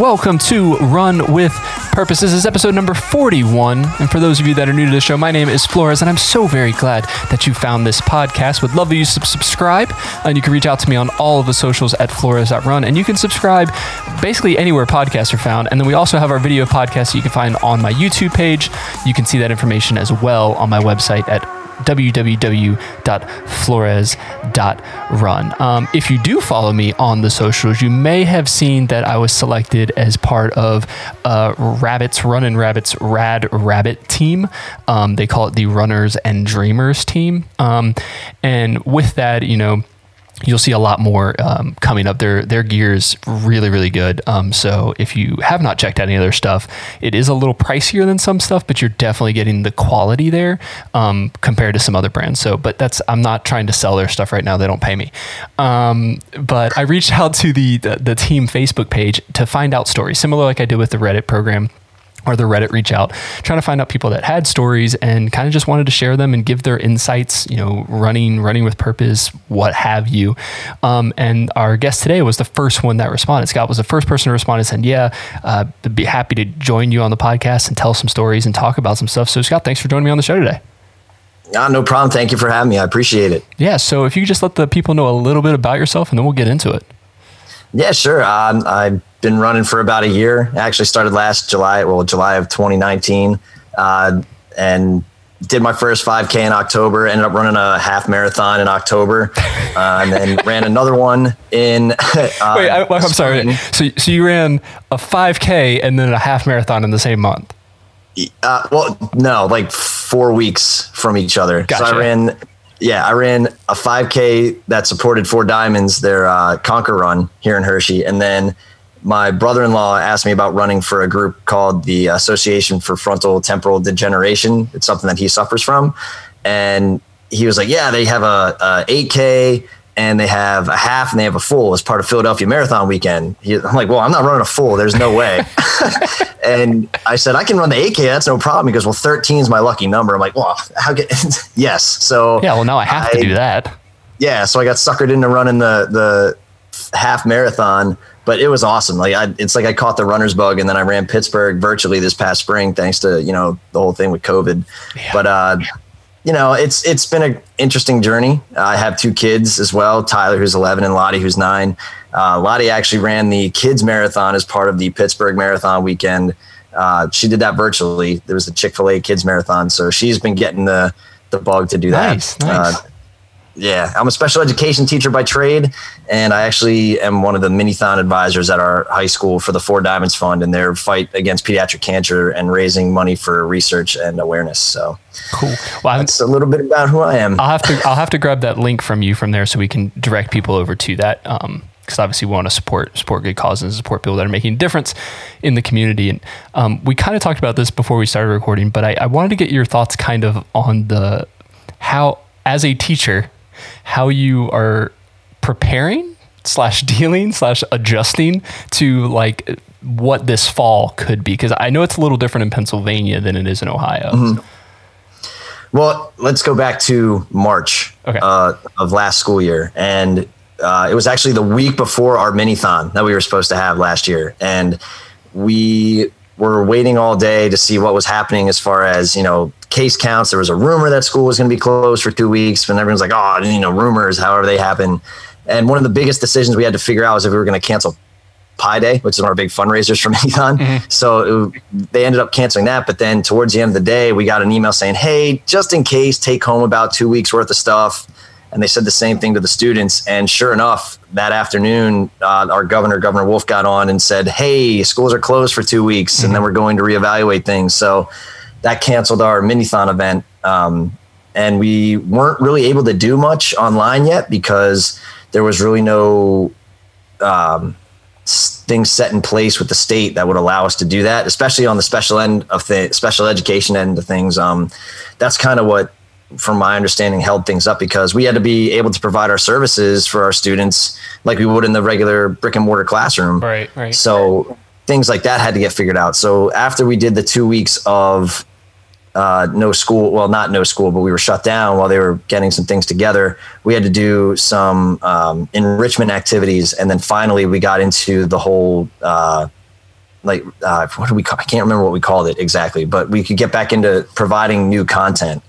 Welcome to Run with Purpose. This is episode number 41. And for those of you that are new to the show, my name is Flores, and I'm so very glad that you found this podcast. Would love you to subscribe, and you can reach out to me on all of the socials at Flores.run. And you can subscribe basically anywhere podcasts are found. And then we also have our video podcast that you can find on my YouTube page. You can see that information as well on my website at www.flores.run. Um, if you do follow me on the socials, you may have seen that I was selected as part of uh, Rabbits Running Rabbits Rad Rabbit team. Um, they call it the Runners and Dreamers team. Um, and with that, you know, you'll see a lot more um, coming up. Their their gear is really really good. Um, so if you have not checked out any of their stuff, it is a little pricier than some stuff, but you're definitely getting the quality there um, compared to some other brands. So, but that's I'm not trying to sell their stuff right now. They don't pay me. Um, but I reached out to the, the the team Facebook page to find out stories, similar like I did with the Reddit program or the Reddit reach out, trying to find out people that had stories and kind of just wanted to share them and give their insights, you know, running, running with purpose, what have you. Um, and our guest today was the first one that responded. Scott was the first person to respond and said, Yeah, uh, I'd be happy to join you on the podcast and tell some stories and talk about some stuff. So, Scott, thanks for joining me on the show today. Yeah, no problem. Thank you for having me. I appreciate it. Yeah. So, if you just let the people know a little bit about yourself and then we'll get into it. Yeah, sure. Um, I been running for about a year. I actually started last July, well, July of 2019, uh, and did my first 5K in October. Ended up running a half marathon in October, uh, and then ran another one in. Uh, Wait, I, am sorry. So, so you ran a 5K and then a half marathon in the same month? Uh, well, no, like four weeks from each other. Gotcha. So I ran yeah, I ran a 5K that supported Four Diamonds, their uh, Conquer Run here in Hershey, and then my brother-in-law asked me about running for a group called the Association for Frontotemporal Degeneration. It's something that he suffers from, and he was like, "Yeah, they have a, a 8K and they have a half and they have a full as part of Philadelphia Marathon weekend." He, I'm like, "Well, I'm not running a full. There's no way." and I said, "I can run the 8K. That's no problem." He goes, "Well, 13 is my lucky number." I'm like, "Well, how get?" yes. So yeah, well, now I have I, to do that. Yeah, so I got suckered into running the the half marathon but it was awesome. Like I, it's like I caught the runner's bug, and then I ran Pittsburgh virtually this past spring, thanks to you know the whole thing with COVID. Yeah. But uh, you know, it's it's been an interesting journey. I have two kids as well, Tyler who's 11 and Lottie who's nine. Uh, Lottie actually ran the kids marathon as part of the Pittsburgh Marathon weekend. Uh, she did that virtually. There was the Chick Fil A Kids Marathon, so she's been getting the the bug to do nice, that. Nice. Uh, yeah, I'm a special education teacher by trade, and I actually am one of the mini-thon advisors at our high school for the Four Diamonds Fund and their fight against pediatric cancer and raising money for research and awareness. So cool. Well, that's a little bit about who I am. I'll have to I'll have to grab that link from you from there so we can direct people over to that. Um, because obviously we want to support support good causes and support people that are making a difference in the community. And um, we kind of talked about this before we started recording, but I, I wanted to get your thoughts kind of on the how as a teacher how you are preparing slash dealing slash adjusting to like what this fall could be because I know it's a little different in Pennsylvania than it is in Ohio. Mm-hmm. Well, let's go back to March okay. uh, of last school year, and uh, it was actually the week before our mini-thon that we were supposed to have last year, and we were waiting all day to see what was happening as far as you know case counts. There was a rumor that school was going to be closed for two weeks, and everyone's like, "Oh, you know, rumors, however they happen." And one of the biggest decisions we had to figure out was if we were going to cancel Pi Day, which is one of our big fundraisers for Marathon. Mm-hmm. So it, they ended up canceling that. But then towards the end of the day, we got an email saying, "Hey, just in case, take home about two weeks worth of stuff." And they said the same thing to the students. And sure enough, that afternoon, uh, our governor, Governor Wolf, got on and said, "Hey, schools are closed for two weeks, mm-hmm. and then we're going to reevaluate things." So that canceled our mini-thon event. Um, and we weren't really able to do much online yet because there was really no um, things set in place with the state that would allow us to do that, especially on the special end of the special education end of things. Um, that's kind of what from my understanding, held things up because we had to be able to provide our services for our students like we would in the regular brick and mortar classroom. Right, right. So things like that had to get figured out. So after we did the two weeks of uh, no school, well, not no school, but we were shut down while they were getting some things together. We had to do some um, enrichment activities, and then finally we got into the whole. Uh, like uh, what do we call, I can't remember what we called it exactly, but we could get back into providing new content.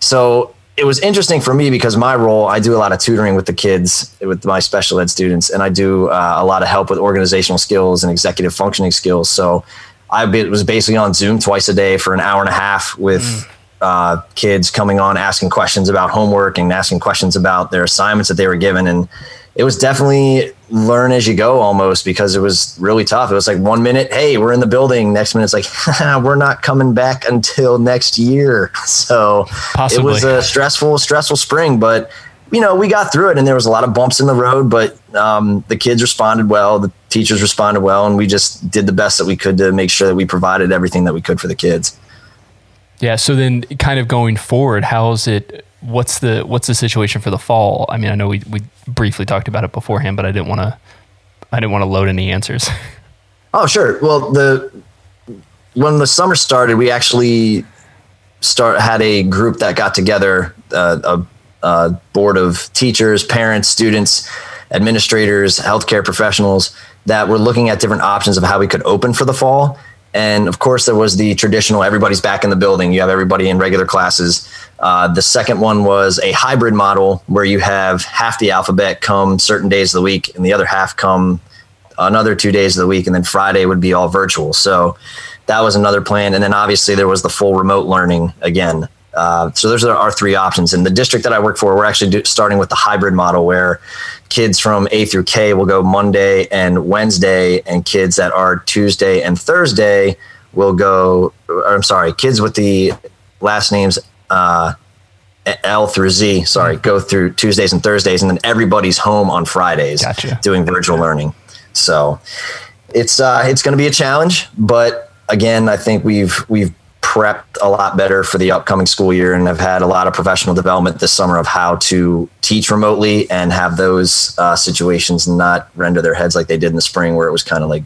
So it was interesting for me because my role, I do a lot of tutoring with the kids, with my special ed students, and I do uh, a lot of help with organizational skills and executive functioning skills. So I was basically on Zoom twice a day for an hour and a half with mm. uh, kids coming on, asking questions about homework and asking questions about their assignments that they were given. And it was definitely learn as you go almost because it was really tough. It was like one minute, hey, we're in the building. Next minute, it's like, we're not coming back until next year. So Possibly. it was a stressful, stressful spring, but you know, we got through it and there was a lot of bumps in the road, but um, the kids responded well, the teachers responded well, and we just did the best that we could to make sure that we provided everything that we could for the kids. Yeah. So then, kind of going forward, how's it? What's the what's the situation for the fall? I mean, I know we we briefly talked about it beforehand, but I didn't want to I didn't want to load any answers. Oh, sure. Well, the when the summer started, we actually start had a group that got together, uh, a uh, board of teachers, parents, students, administrators, healthcare professionals that were looking at different options of how we could open for the fall. And of course, there was the traditional everybody's back in the building. You have everybody in regular classes. Uh, the second one was a hybrid model where you have half the alphabet come certain days of the week and the other half come another two days of the week. And then Friday would be all virtual. So that was another plan. And then obviously, there was the full remote learning again. Uh, so those are our three options. In the district that I work for, we're actually do, starting with the hybrid model where kids from A through K will go Monday and Wednesday, and kids that are Tuesday and Thursday will go. I'm sorry, kids with the last names uh, L through Z, sorry, go through Tuesdays and Thursdays, and then everybody's home on Fridays gotcha. doing virtual learning. So it's uh, it's going to be a challenge, but again, I think we've we've prepped a lot better for the upcoming school year and have had a lot of professional development this summer of how to teach remotely and have those uh, situations not render their heads like they did in the spring where it was kind of like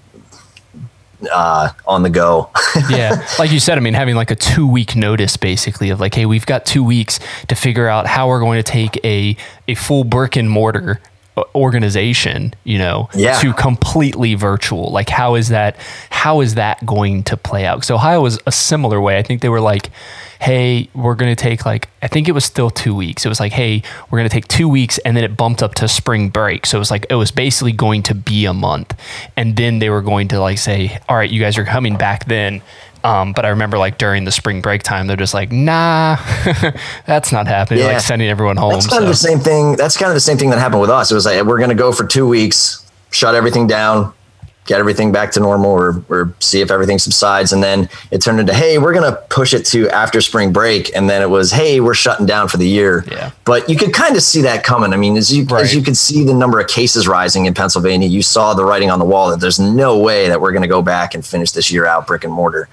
uh, on the go. yeah. Like you said, I mean, having like a two week notice basically of like, hey, we've got two weeks to figure out how we're going to take a, a full brick and mortar Uh, organization you know yeah. to completely virtual. Like how is that how is that going to play out? So ohio was a similar way. I think they were like hey we're going to take like i think it was still two weeks. It was like hey we're going to take two weeks and then it bumped up to spring break. So it was like it was basically going to be a month. And then they were going to like say all right you guys are coming back then um, but I remember like during the spring break time, they're just like, nah, that's not happening. Yeah. Like sending everyone home. That's kind so. of the same thing. That's kind of the same thing that happened with us. It was like, we're going to go for two weeks, shut everything down, get everything back to normal or, or see if everything subsides. And then it turned into, hey, we're going to push it to after spring break. And then it was, hey, we're shutting down for the year. Yeah. But you could kind of see that coming. I mean, as you, right. as you could see the number of cases rising in Pennsylvania, you saw the writing on the wall that there's no way that we're going to go back and finish this year out brick and mortar.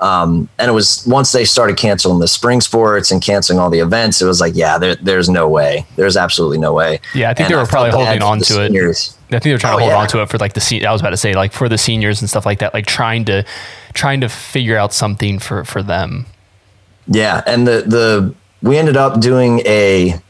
Um, and it was once they started canceling the spring sports and canceling all the events, it was like, yeah, there, there's no way. There's absolutely no way. Yeah, I think and they were I probably holding on to it. I think they were trying oh, to hold yeah. on to it for like the se- I was about to say like for the seniors and stuff like that, like trying to trying to figure out something for for them. Yeah, and the the we ended up doing a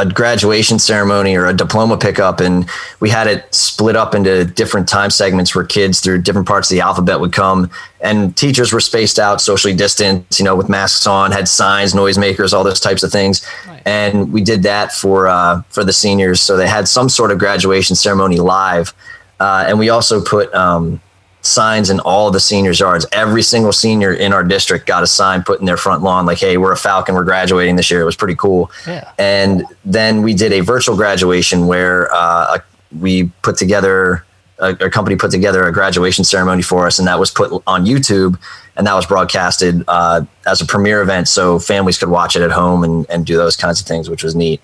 a graduation ceremony or a diploma pickup and we had it split up into different time segments where kids through different parts of the alphabet would come. And teachers were spaced out socially distanced you know with masks on had signs noisemakers all those types of things. Right. and we did that for uh, for the seniors. So they had some sort of graduation ceremony live. Uh, and we also put um, signs in all the seniors' yards. Every single senior in our district got a sign put in their front lawn, like, "Hey, we're a Falcon. We're graduating this year." It was pretty cool. Yeah. And then we did a virtual graduation where uh, we put together a, a, company put together a graduation ceremony for us, and that was put on YouTube and that was broadcasted uh, as a premiere event, so families could watch it at home and and do those kinds of things, which was neat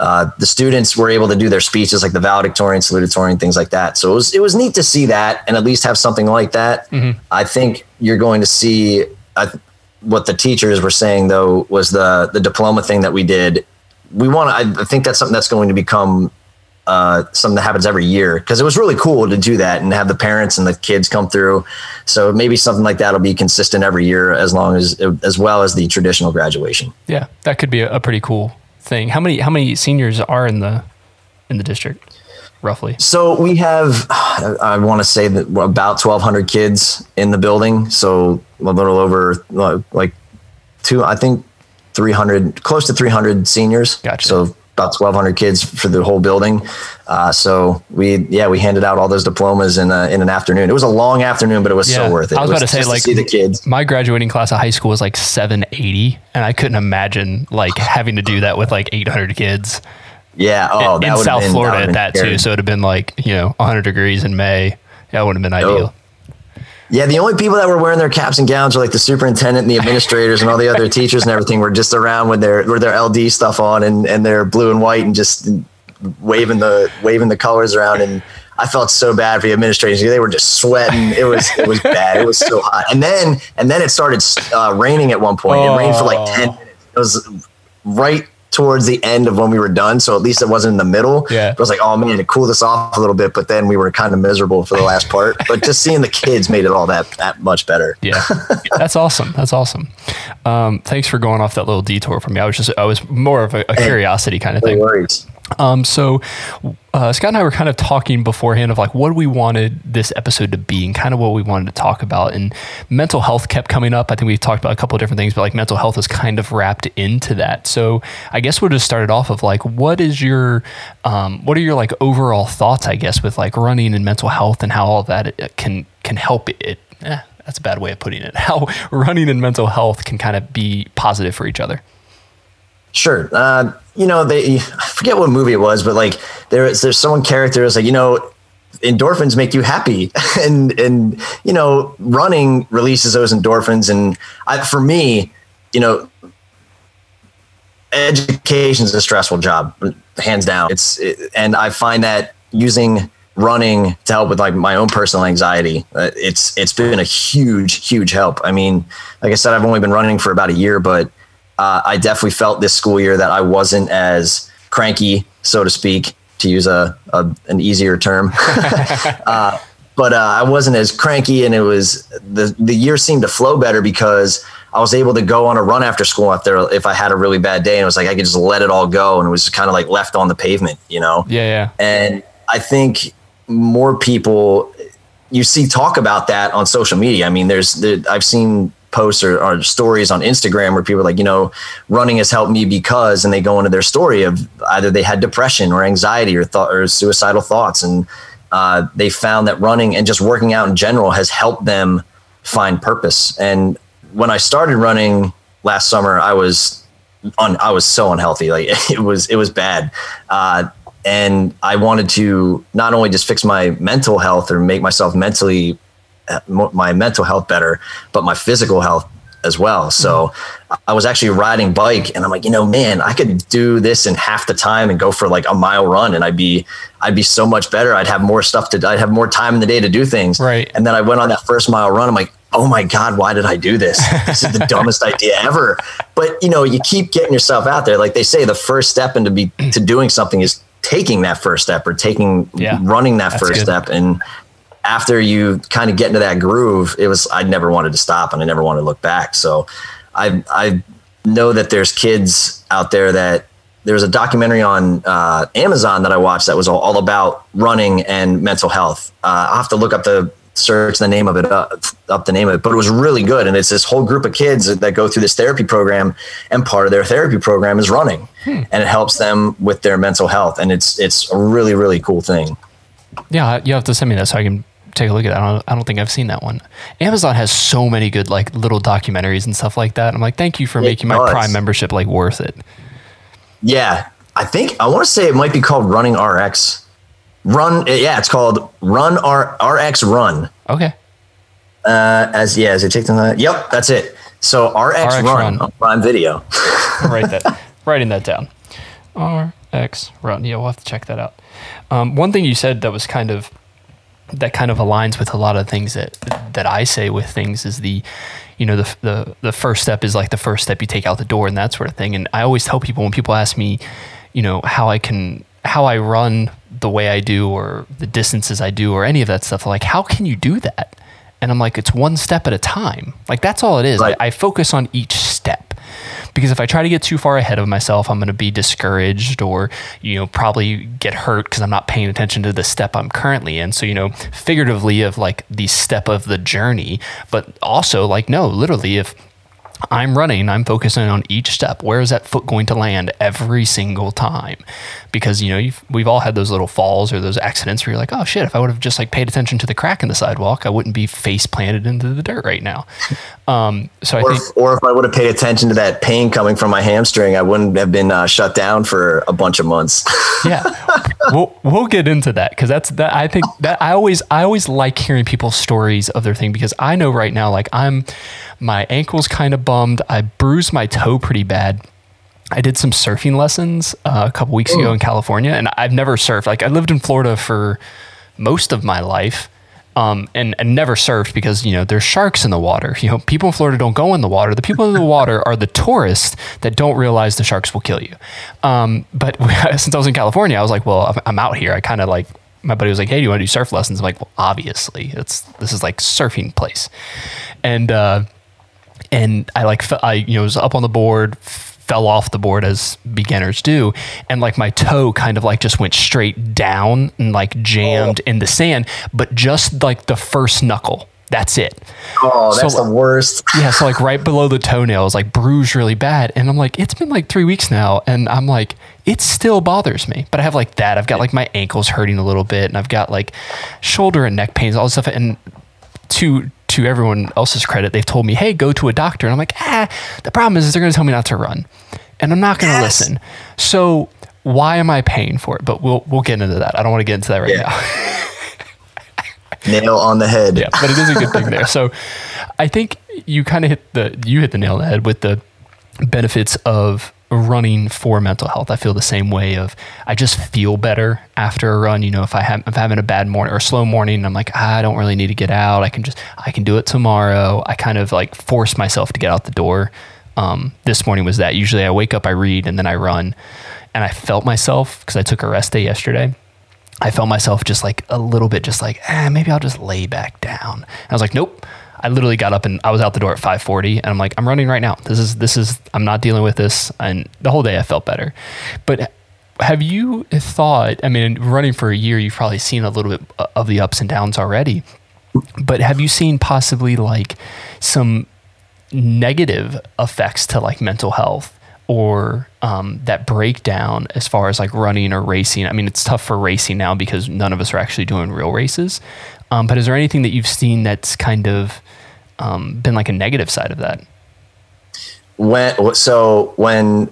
uh, the students were able to do their speeches like the valedictorian, salutatorian, things like that. So it was it was neat to see that and at least have something like that. Mm-hmm. I think you're going to see. I, what the teachers were saying though was the the diploma thing that we did. We want to. I think that's something that's going to become uh, something that happens every year because it was really cool to do that and have the parents and the kids come through. So maybe something like that will be consistent every year as long as as well as the traditional graduation. Yeah, that could be a, a pretty cool thing. How many how many seniors are in the in the district? roughly? So we have, I want to say that about 1,200 kids in the building. So a little over like two, I think 300, close to 300 seniors. Gotcha. So about 1,200 kids for the whole building. Uh, so we, yeah, we handed out all those diplomas in a, in an afternoon. It was a long afternoon, but it was yeah. so worth it. I was, was about to say, like, to see the kids. My graduating class of high school was like 780, and I couldn't imagine like having to do that with like 800 kids. Yeah. Oh, in, in South been, Florida at that scary. too. So it'd have been like you know 100 degrees in May. That would have been ideal. Oh. Yeah, the only people that were wearing their caps and gowns were like the superintendent and the administrators and all the other teachers and everything were just around with their with their LD stuff on and and their blue and white and just waving the waving the colors around and I felt so bad for the administrators. They were just sweating. It was it was bad. It was so hot. And then and then it started uh, raining at one point. It rained for like ten minutes. It was right towards the end of when we were done. So at least it wasn't in the middle. Yeah. It was like, oh man, to cool this off a little bit. But then we were kind of miserable for the last part. but just seeing the kids made it all that that much better. Yeah. That's awesome. That's awesome. Um, thanks for going off that little detour for me. I was just I was more of a, a curiosity kind of no thing. Worries. Um, so uh, Scott and I were kind of talking beforehand of like what we wanted this episode to be and kind of what we wanted to talk about. And mental health kept coming up. I think we've talked about a couple of different things, but like mental health is kind of wrapped into that. So I guess we'll just start it off of like what is your um, what are your like overall thoughts? I guess with like running and mental health and how all that uh, can can help it. Eh, that's a bad way of putting it. How running and mental health can kind of be positive for each other. Sure. Uh, you know, they I forget what movie it was, but like there's there's someone character is like, you know, endorphins make you happy and and you know, running releases those endorphins and I, for me, you know, education is a stressful job, hands down. It's it, and I find that using running to help with like my own personal anxiety uh, it's it's been a huge huge help i mean like i said i've only been running for about a year but uh, I definitely felt this school year that I wasn't as cranky, so to speak, to use a, a an easier term. uh, but uh, I wasn't as cranky, and it was the the year seemed to flow better because I was able to go on a run after school after if I had a really bad day, and it was like I could just let it all go, and it was kind of like left on the pavement, you know. Yeah, yeah. And I think more people you see talk about that on social media. I mean, there's there, I've seen posts or, or, stories on Instagram where people are like, you know, running has helped me because, and they go into their story of either they had depression or anxiety or thought or suicidal thoughts. And uh, they found that running and just working out in general has helped them find purpose. And when I started running last summer, I was on, I was so unhealthy. Like it was, it was bad. Uh, and I wanted to not only just fix my mental health or make myself mentally my mental health better, but my physical health as well. So mm-hmm. I was actually riding bike and I'm like, you know, man, I could do this in half the time and go for like a mile run and I'd be I'd be so much better. I'd have more stuff to I'd have more time in the day to do things. Right. And then I went on that first mile run. I'm like, oh my God, why did I do this? This is the dumbest idea ever. But you know, you keep getting yourself out there. Like they say the first step into be to doing something is taking that first step or taking yeah, running that first good. step and after you kind of get into that groove, it was I never wanted to stop and I never wanted to look back. So I I know that there's kids out there that there's a documentary on uh, Amazon that I watched that was all, all about running and mental health. Uh, I'll have to look up the search the name of it up, up the name of it, but it was really good. And it's this whole group of kids that go through this therapy program, and part of their therapy program is running, hmm. and it helps them with their mental health. And it's it's a really really cool thing. Yeah, you have to send me that so I can take a look at that. I don't, I don't, think I've seen that one. Amazon has so many good like little documentaries and stuff like that. I'm like, thank you for it making does. my Prime membership like worth it. Yeah, I think I want to say it might be called Running RX. Run, yeah, it's called Run R, RX Run. Okay. Uh, as yeah, as it takes them. Yep, that's it. So RX, RX Run, Run on Prime Video. write that, writing that down. RX Run. Yeah, we'll have to check that out. Um, one thing you said that was kind of that kind of aligns with a lot of things that that I say with things is the you know, the, the, the first step is like the first step you take out the door and that sort of thing. And I always tell people when people ask me, you know, how I can, how I run the way I do or the distances I do or any of that stuff, like, how can you do that? And I'm like, it's one step at a time. Like, that's all it is. Right. I, I focus on each step because if I try to get too far ahead of myself, I'm going to be discouraged or, you know, probably get hurt because I'm not paying attention to the step I'm currently in. So, you know, figuratively of like the step of the journey, but also like, no, literally, if I'm running, I'm focusing on each step. Where is that foot going to land every single time? Because, you know, we've all had those little falls or those accidents where you're like, oh shit, if I would have just like paid attention to the crack in the sidewalk, I wouldn't be face planted into the dirt right now. Um, so or I think, if, or if I would have paid attention to that pain coming from my hamstring, I wouldn't have been uh, shut down for a bunch of months. yeah, we'll, we'll get into that. Cause that's that. I think that I always, I always like hearing people's stories of their thing because I know right now, like I'm, my ankle's kind of bummed. I bruised my toe pretty bad. I did some surfing lessons uh, a couple weeks ago in California, and I've never surfed. Like I lived in Florida for most of my life, um, and, and never surfed because you know there's sharks in the water. You know, people in Florida don't go in the water. The people in the water are the tourists that don't realize the sharks will kill you. Um, but since I was in California, I was like, well, I'm out here. I kind of like my buddy was like, "Hey, do you want to do surf lessons?" I'm like, "Well, obviously, it's this is like surfing place," and uh, and I like I you know was up on the board, fell off the board as beginners do, and like my toe kind of like just went straight down and like jammed oh. in the sand, but just like the first knuckle. That's it. Oh, that's so, the worst. yeah, so like right below the toenails, like bruised really bad, and I'm like, it's been like three weeks now, and I'm like, it still bothers me. But I have like that. I've got like my ankles hurting a little bit, and I've got like shoulder and neck pains, all this stuff, and to to everyone else's credit, they've told me, hey, go to a doctor. And I'm like, ah, the problem is, is they're going to tell me not to run. And I'm not going to yes. listen. So why am I paying for it? But we'll, we'll get into that. I don't want to get into that right yeah. now. nail on the head. Yeah, but it is a good thing there. So I think you kind of hit the, you hit the nail on the head with the benefits of running for mental health. I feel the same way of I just feel better after a run. You know, if I have if I'm having a bad morning or a slow morning, I'm like, ah, I don't really need to get out. I can just I can do it tomorrow. I kind of like force myself to get out the door. Um, this morning was that. Usually I wake up, I read, and then I run. And I felt myself because I took a rest day yesterday. I felt myself just like a little bit, just like, eh, maybe I'll just lay back down. I was like, nope, I literally got up and I was out the door at 5:40 and I'm like I'm running right now. This is this is I'm not dealing with this and the whole day I felt better. But have you thought, I mean running for a year you've probably seen a little bit of the ups and downs already. But have you seen possibly like some negative effects to like mental health or um, that breakdown as far as like running or racing? I mean, it's tough for racing now because none of us are actually doing real races. Um, but is there anything that you've seen that's kind of um, been like a negative side of that? When so when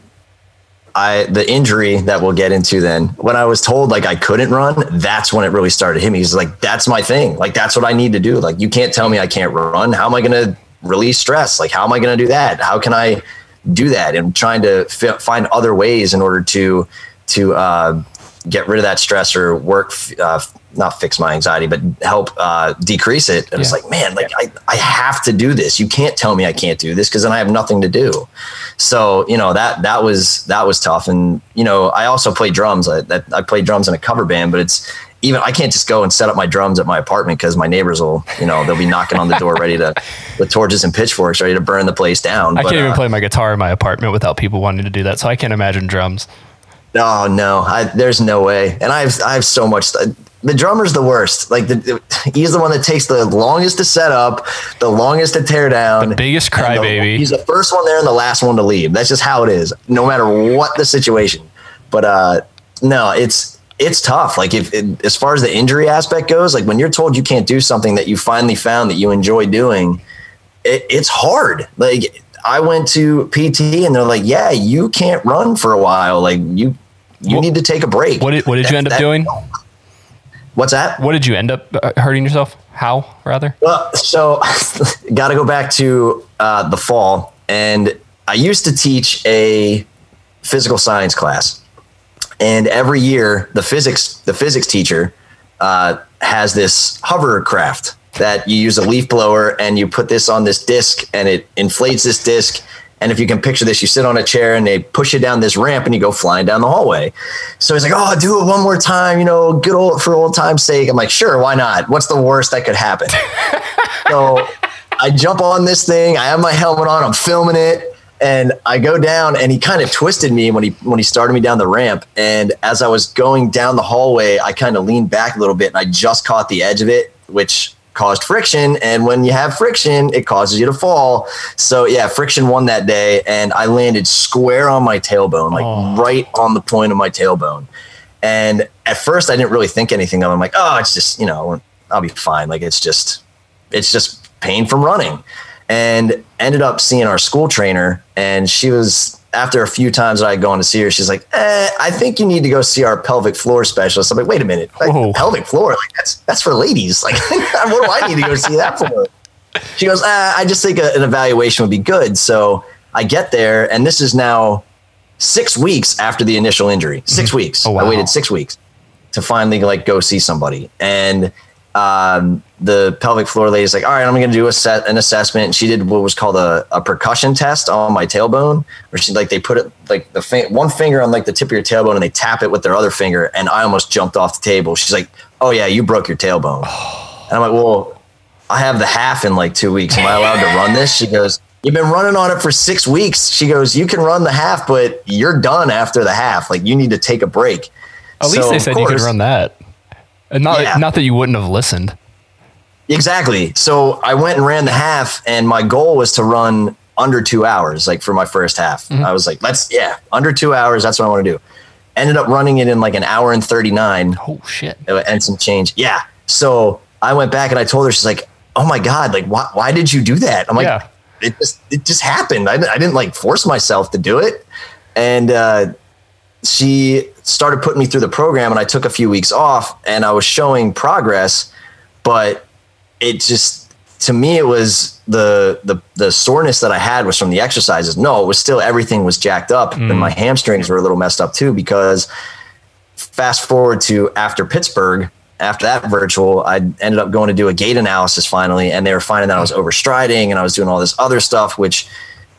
I the injury that we'll get into then when I was told like I couldn't run, that's when it really started hitting me. He's like, that's my thing. Like that's what I need to do. Like you can't tell me I can't run. How am I going to release stress? Like how am I going to do that? How can I do that? And trying to f- find other ways in order to to uh, get rid of that stress or work, uh, not fix my anxiety, but help uh, decrease it. And yeah. it's like, man, like I, I have to do this. You can't tell me I can't do this because then I have nothing to do. So, you know, that, that was, that was tough. And, you know, I also play drums. I, that, I play drums in a cover band, but it's, even I can't just go and set up my drums at my apartment because my neighbors will, you know, they'll be knocking on the door ready to, with torches and pitchforks, ready to burn the place down. I but, can't even uh, play my guitar in my apartment without people wanting to do that. So I can't imagine drums. Oh no, I, there's no way. And I have I have so much. The drummer's the worst. Like the, he's the one that takes the longest to set up, the longest to tear down, the biggest crybaby. He's the first one there and the last one to leave. That's just how it is, no matter what the situation. But uh, no, it's it's tough. Like if it, as far as the injury aspect goes, like when you're told you can't do something that you finally found that you enjoy doing, it, it's hard. Like I went to PT and they're like, yeah, you can't run for a while. Like you, you need to take a break. What did, what did that, you end up doing? What's that? What did you end up uh, hurting yourself? How rather? Well, so got to go back to uh, the fall and I used to teach a physical science class and every year the physics, the physics teacher, uh, has this hovercraft that you use a leaf blower and you put this on this disc and it inflates this disc. And if you can picture this, you sit on a chair and they push you down this ramp and you go flying down the hallway. So he's like, Oh, do it one more time, you know, good old for old time's sake. I'm like, sure, why not? What's the worst that could happen? so I jump on this thing, I have my helmet on, I'm filming it and I go down and he kind of twisted me when he when he started me down the ramp and as I was going down the hallway I kind of leaned back a little bit and I just caught the edge of it which caused friction and when you have friction it causes you to fall. So yeah friction won that day and I landed square on my tailbone like oh. right on the point of my tailbone. And at first I didn't really think anything of it. I'm like oh it's just you know I'll be fine. Like it's just it's just pain from running. And ended up seeing our school trainer and she was after a few times that I go on to see her, she's like, eh, I think you need to go see our pelvic floor specialist. I'm like, wait a minute, like, pelvic floor, like that's that's for ladies. Like, what do I need to go see that for? She goes, ah, I just think a, an evaluation would be good. So I get there, and this is now six weeks after the initial injury. 6 mm-hmm. weeks. Oh, wow. I waited six weeks to finally like go see somebody, and um, the pelvic floor lady is like, all right, I'm going to do a set an assessment. And she did what was called a, a percussion test on my tailbone, where she like they put it like the one finger on like the tip of your tailbone and they tap it with their other finger. And I almost jumped off the table. She's like, oh yeah, you broke your tailbone. and I'm like, well, I have the half in like two weeks. Am I allowed to run this? She goes, you've been running on it for six weeks. She goes, you can run the half, but you're done after the half. Like you need to take a break. At so, least they said course, you could run that. And not yeah. not that you wouldn't have listened. Exactly. So I went and ran the half, and my goal was to run under two hours, like for my first half. Mm-hmm. I was like, let's, yeah, under two hours. That's what I want to do. Ended up running it in like an hour and 39. Oh, shit. And some change. Yeah. So I went back and I told her, she's like, oh my God, like, why, why did you do that? I'm like, yeah. it just, it just happened. I, I didn't like force myself to do it. And, uh, she started putting me through the program and I took a few weeks off and I was showing progress, but it just to me it was the the the soreness that I had was from the exercises. No, it was still everything was jacked up mm. and my hamstrings were a little messed up too because fast forward to after Pittsburgh, after that virtual, I ended up going to do a gait analysis finally and they were finding that I was overstriding and I was doing all this other stuff which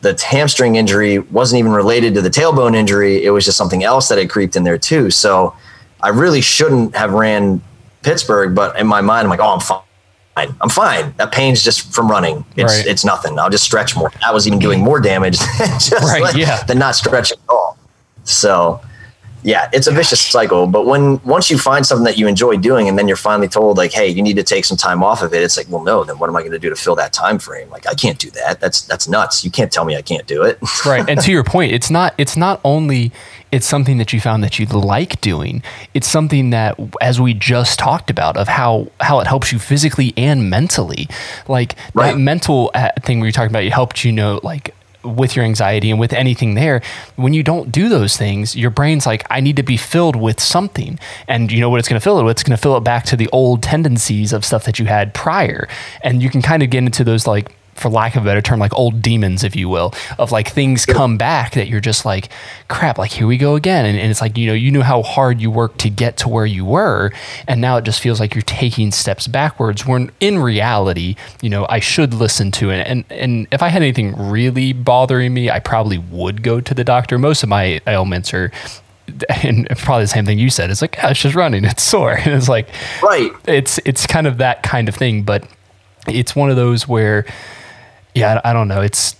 the hamstring injury wasn't even related to the tailbone injury. It was just something else that had creeped in there too. So I really shouldn't have ran Pittsburgh, but in my mind, I'm like, oh, I'm fine. I'm fine. That pain's just from running. It's right. it's nothing. I'll just stretch more. That was even doing more damage than just right, like, yeah. than not stretching at all. So yeah, it's a vicious cycle. But when once you find something that you enjoy doing, and then you're finally told like, "Hey, you need to take some time off of it," it's like, well, no. Then what am I going to do to fill that time frame? Like, I can't do that. That's that's nuts. You can't tell me I can't do it. right. And to your point, it's not it's not only it's something that you found that you like doing. It's something that, as we just talked about, of how how it helps you physically and mentally. Like right. that mental uh, thing we you're talking about, it helped you know like with your anxiety and with anything there, when you don't do those things, your brain's like, I need to be filled with something. And you know what it's going to fill it with? It's going to fill it back to the old tendencies of stuff that you had prior. And you can kind of get into those like for lack of a better term, like old demons, if you will, of like things come back that you're just like, crap, like here we go again. And, and, it's like, you know, you knew how hard you worked to get to where you were. And now it just feels like you're taking steps backwards when in reality, you know, I should listen to it. And, and if I had anything really bothering me, I probably would go to the doctor. Most of my ailments are and probably the same thing you said. It's like, yeah, it's just running. It's sore. And it's like, right. It's, it's kind of that kind of thing, but it's one of those where, yeah, I don't know. It's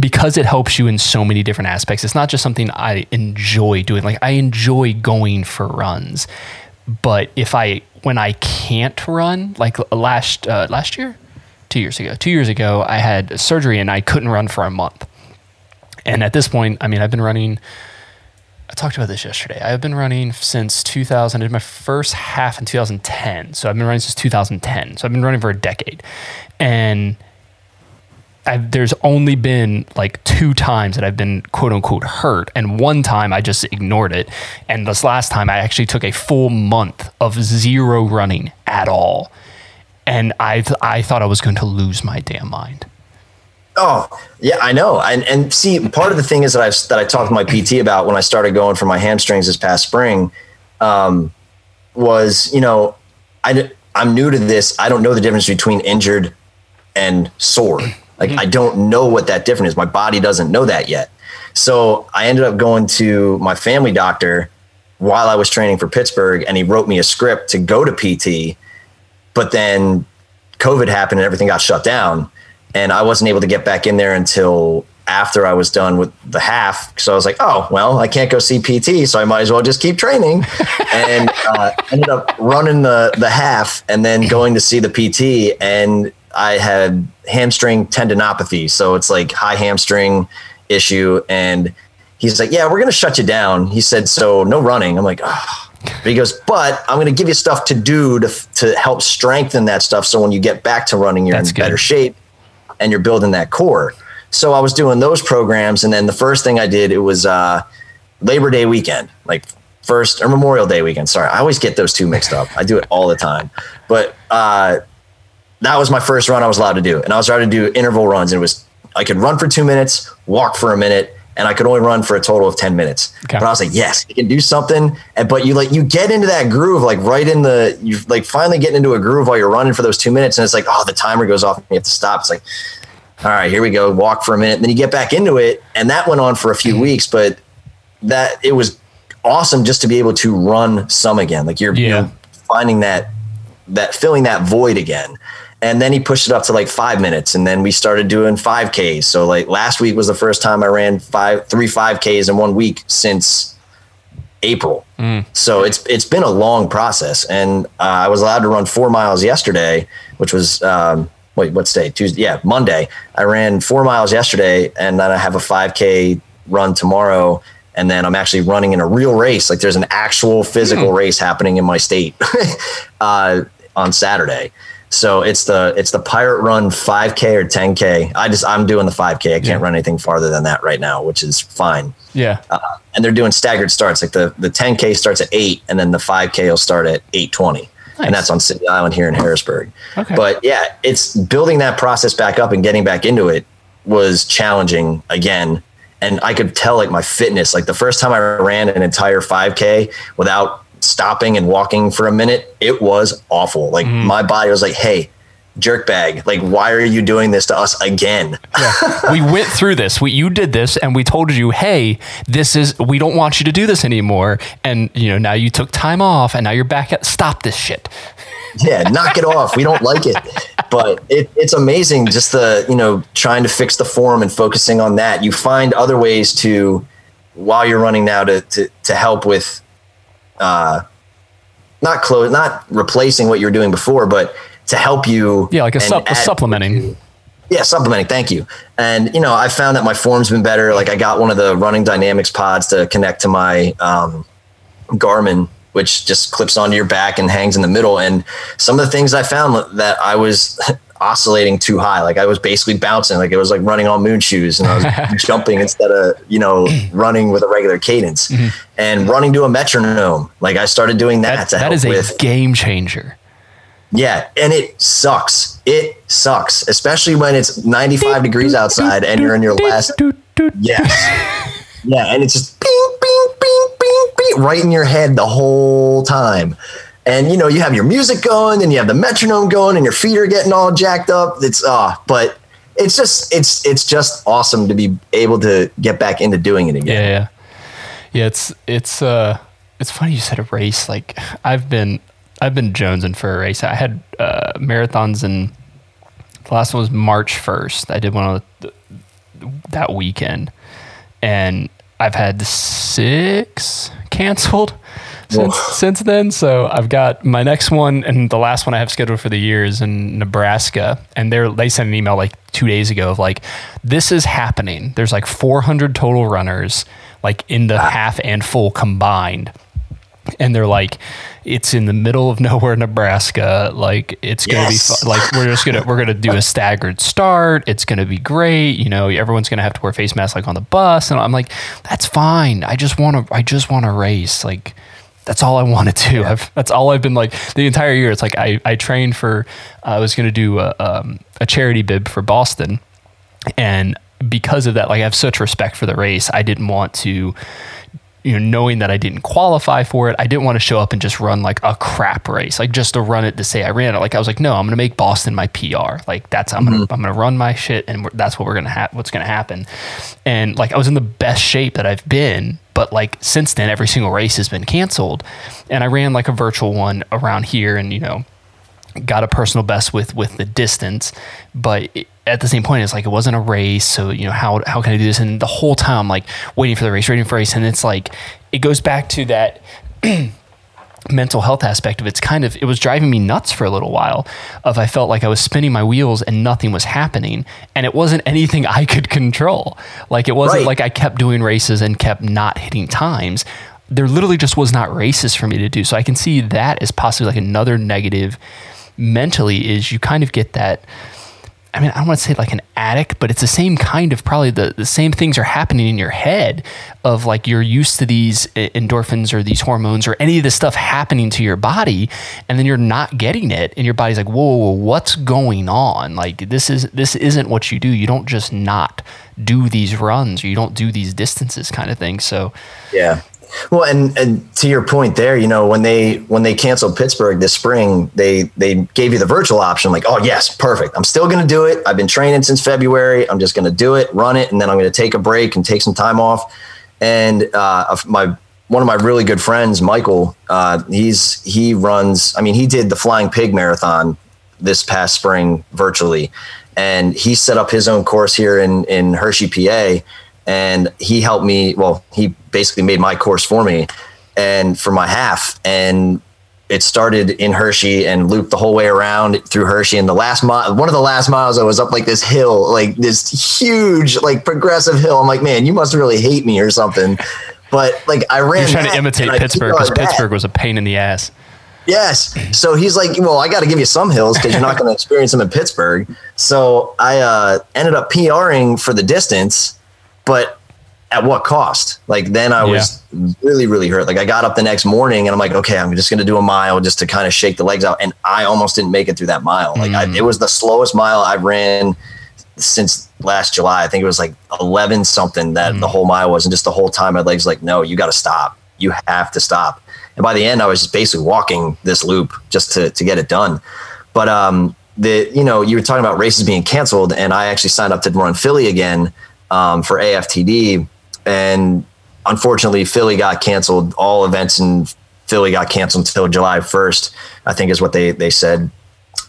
because it helps you in so many different aspects. It's not just something I enjoy doing. Like I enjoy going for runs, but if I when I can't run, like last uh, last year, two years ago, two years ago, I had surgery and I couldn't run for a month. And at this point, I mean, I've been running. I talked about this yesterday. I've been running since 2000. I did my first half in 2010, so I've been running since 2010. So I've been running for a decade, and I've, there's only been like two times that I've been quote unquote hurt, and one time I just ignored it. And this last time I actually took a full month of zero running at all, and I th- I thought I was going to lose my damn mind. Oh yeah, I know. And and see, part of the thing is that I've that I talked to my PT about when I started going for my hamstrings this past spring, um, was you know I I'm new to this. I don't know the difference between injured and sore. Like mm-hmm. I don't know what that difference is. My body doesn't know that yet. So I ended up going to my family doctor while I was training for Pittsburgh, and he wrote me a script to go to PT. But then COVID happened and everything got shut down, and I wasn't able to get back in there until after I was done with the half. So I was like, oh, well, I can't go see PT, so I might as well just keep training. and uh, ended up running the, the half and then going to see the PT. And I had hamstring tendinopathy. So it's like high hamstring issue. And he's like, yeah, we're going to shut you down. He said, so no running. I'm like, oh. But he goes, but I'm going to give you stuff to do to, to help strengthen that stuff. So when you get back to running, you're That's in good. better shape and you're building that core. So I was doing those programs, and then the first thing I did it was uh, Labor Day weekend, like first or Memorial Day weekend. Sorry, I always get those two mixed up. I do it all the time, but uh, that was my first run I was allowed to do, and I was allowed to do interval runs. And it was I could run for two minutes, walk for a minute, and I could only run for a total of 10 minutes. Okay. But I was like, yes, you can do something. And, but you like, you get into that groove, like right in the, you like finally getting into a groove while you're running for those two minutes. And it's like, oh, the timer goes off and you have to stop. It's like, all right, here we go, walk for a minute. And then you get back into it. And that went on for a few weeks, but that it was awesome just to be able to run some again. Like you're, yeah. you're finding that, that filling that void again. And then he pushed it up to like five minutes. And then we started doing 5Ks. So like last week was the first time I ran five, three 5Ks in one week since April. Mm. So it's it's been a long process, and uh, I was allowed to run four miles yesterday, which was um, wait, what's day? Tuesday? Yeah, Monday. I ran four miles yesterday, and then I have a 5K run tomorrow. And then I'm actually running in a real race. Like there's an actual physical mm. race happening in my state uh, on Saturday. So it's the it's the Pirate Run 5K or 10K. I just I'm doing the 5K. I can't yeah. run anything farther than that right now, which is fine. Yeah. Uh, and they're doing staggered starts. Like the the 10K starts at eight, and then the 5K will start at 8:20. Nice. And that's on City Island here in Harrisburg. Okay. But yeah, it's building that process back up and getting back into it was challenging again. And I could tell like my fitness, like the first time I ran an entire 5K without stopping and walking for a minute, it was awful. Like mm. my body was like, hey, jerk bag like why are you doing this to us again? Yeah. we went through this. We you did this and we told you hey this is we don't want you to do this anymore. And you know now you took time off and now you're back at stop this shit. Yeah knock it off. We don't like it. But it, it's amazing just the you know trying to fix the form and focusing on that. You find other ways to while you're running now to to, to help with uh not close not replacing what you were doing before but to help you. Yeah, like a, sup- a supplementing. Yeah, supplementing. Thank you. And you know, I found that my form's been better. Like I got one of the running dynamics pods to connect to my um, Garmin, which just clips onto your back and hangs in the middle. And some of the things I found that I was oscillating too high. Like I was basically bouncing, like it was like running on moon shoes and I was jumping instead of, you know, running with a regular cadence mm-hmm. And running to a metronome. Like I started doing that, that, that is a with, game changer. Yeah, and it sucks. It sucks, especially when it's 95 degrees outside and you're in your last. Yes. Yeah, and it's just bing, bing, bing, bing, bing, right in your head the whole time. And you know, you have your music going and you have the metronome going and your feet are getting all jacked up. It's ah, uh, but it's just it's it's just awesome to be able to get back into doing it again. Yeah, yeah. Yeah, it's it's uh it's funny you said a race. Like I've been I've been jonesing for a race. I had uh, marathons and the last one was March 1st. I did one on the, that weekend and I've had six canceled since, since then. So I've got my next one and the last one I have scheduled for the year is in Nebraska. And they they sent an email like two days ago of like, this is happening. There's like 400 total runners, like in the half and full combined and they're like it's in the middle of nowhere nebraska like it's gonna yes. be like we're just gonna we're gonna do a staggered start it's gonna be great you know everyone's gonna have to wear face masks like on the bus and i'm like that's fine i just want to i just want to race like that's all I want to do. Yeah. that's all I've been like the entire year. It's like I, I trained for, I was going to do a, um, a charity bib for Boston. And because of that, like I have such respect for the race. I didn't want to you know, knowing that I didn't qualify for it, I didn't want to show up and just run like a crap race, like just to run it to say I ran it. Like I was like, no, I'm going to make Boston my PR. Like that's I'm mm-hmm. gonna I'm gonna run my shit, and that's what we're gonna have. What's gonna happen? And like I was in the best shape that I've been, but like since then, every single race has been canceled, and I ran like a virtual one around here, and you know got a personal best with with the distance, but it, at the same point, it's like it wasn't a race. So you know how how can I do this? And the whole time, I'm like waiting for the race, waiting for the race, and it's like it goes back to that. mental health aspect of it's kind of it was driving me nuts for a little while of i felt like i was spinning my wheels and nothing was happening and it wasn't anything i could control like it wasn't right. like i kept doing races and kept not hitting times there literally just was not races for me to do so i can see that as possibly like another negative mentally is you kind of get that I mean, I don't want to say like an addict, but it's the same kind of probably the, the same things are happening in your head of like you're used to these endorphins or these hormones or any of this stuff happening to your body, and then you're not getting it, and your body's like, whoa, whoa, what's going on? Like this is this isn't what you do. You don't just not do these runs or you don't do these distances kind of thing. So yeah, well, and, and to your point there, you know, when they when they canceled Pittsburgh this spring, they they gave you the virtual option. Like, oh yes, perfect. I'm still going to do it. I've been training since February. I'm just going to do it, run it, and then I'm going to take a break and take some time off. And uh, my one of my really good friends, Michael, uh, he's he runs. I mean, he did the Flying Pig Marathon this past spring virtually, and he set up his own course here in in Hershey, PA and he helped me. Well, he basically made my course for me and for my half. And it started in Hershey and looped the whole way around through Hershey. And the last mile, one of the last miles, I was up like this hill, like this huge, like progressive hill. I'm like, man, you must really hate me or something. But like, I ran. You're trying to imitate Pittsburgh because Pittsburgh was a pain in the ass. Yes. So he's like, well, I got to give you some hills because you're not going to experience them in Pittsburgh. So I uh, ended up PRing for the distance but at what cost? Like then I was yeah. really, really hurt. Like I got up the next morning and I'm like, okay, I'm just going to do a mile just to kind of shake the legs out. And I almost didn't make it through that mile. Like mm. I, it was the slowest mile I ran since last July. I think it was like 11 something that mm. the whole mile was. And just the whole time my legs like, no, you got to stop. You have to stop. And by the end, I was just basically walking this loop just to, to get it done. But, um, the, you know, you were talking about races being canceled and I actually signed up to run Philly again um, for AFTD, and unfortunately, Philly got canceled. All events in Philly got canceled until July 1st, I think is what they they said.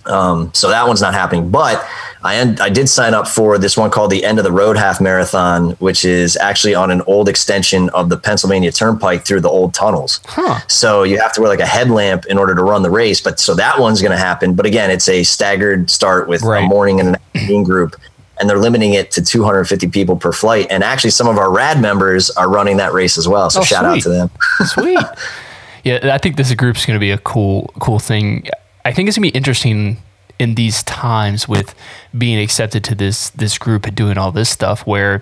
Um, so that one's not happening. But I end, I did sign up for this one called the End of the Road Half Marathon, which is actually on an old extension of the Pennsylvania Turnpike through the old tunnels. Huh. So you have to wear like a headlamp in order to run the race. But so that one's going to happen. But again, it's a staggered start with right. a morning and an afternoon group and they're limiting it to 250 people per flight. And actually, some of our rad members are running that race as well. So oh, shout sweet. out to them. sweet. Yeah, I think this group's going to be a cool, cool thing. I think it's going to be interesting in these times with being accepted to this this group and doing all this stuff where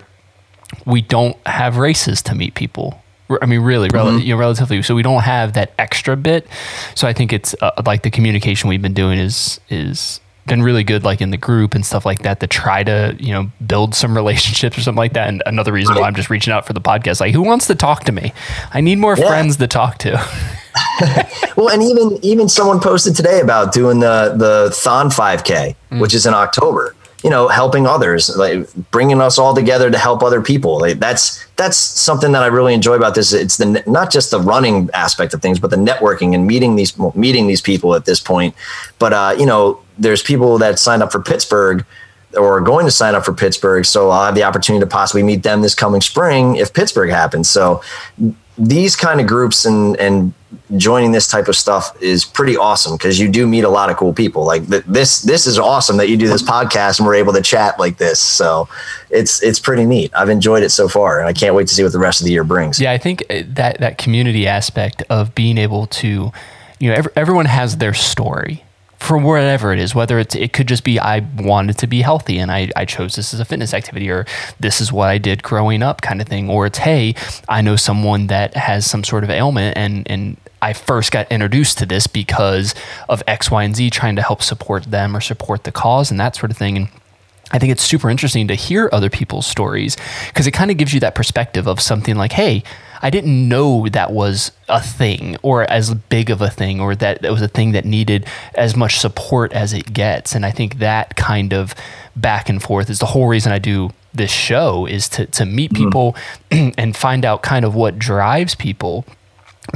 we don't have races to meet people. I mean, really, mm-hmm. you know, relatively. So we don't have that extra bit. So I think it's uh, like the communication we've been doing is is been really good like in the group and stuff like that to try to you know build some relationships or something like that and another reason why i'm just reaching out for the podcast like who wants to talk to me i need more yeah. friends to talk to well and even even someone posted today about doing the the thon 5k mm. which is in october you know helping others like bringing us all together to help other people like that's that's something that i really enjoy about this it's the not just the running aspect of things but the networking and meeting these meeting these people at this point but uh you know there's people that signed up for Pittsburgh or are going to sign up for Pittsburgh. So I'll have the opportunity to possibly meet them this coming spring if Pittsburgh happens. So these kind of groups and and joining this type of stuff is pretty awesome because you do meet a lot of cool people. Like th- this this is awesome that you do this podcast and we're able to chat like this. So it's it's pretty neat. I've enjoyed it so far and I can't wait to see what the rest of the year brings. Yeah, I think uh, that that community aspect of being able to you know every, everyone has their story for whatever it is, whether it's, it could just be I wanted to be healthy and I, I chose this as a fitness activity, or this is what I did growing up kind of thing, or it's, hey, I know someone that has some sort of ailment and, and I first got introduced to this because of X, Y, and Z trying to help support them or support the cause and that sort of thing. And I think it's super interesting to hear other people's stories because it kind of gives you that perspective of something like, hey, I didn't know that was a thing or as big of a thing or that that was a thing that needed as much support as it gets. And I think that kind of back and forth is the whole reason I do this show is to to meet mm-hmm. people mm-hmm. and find out kind of what drives people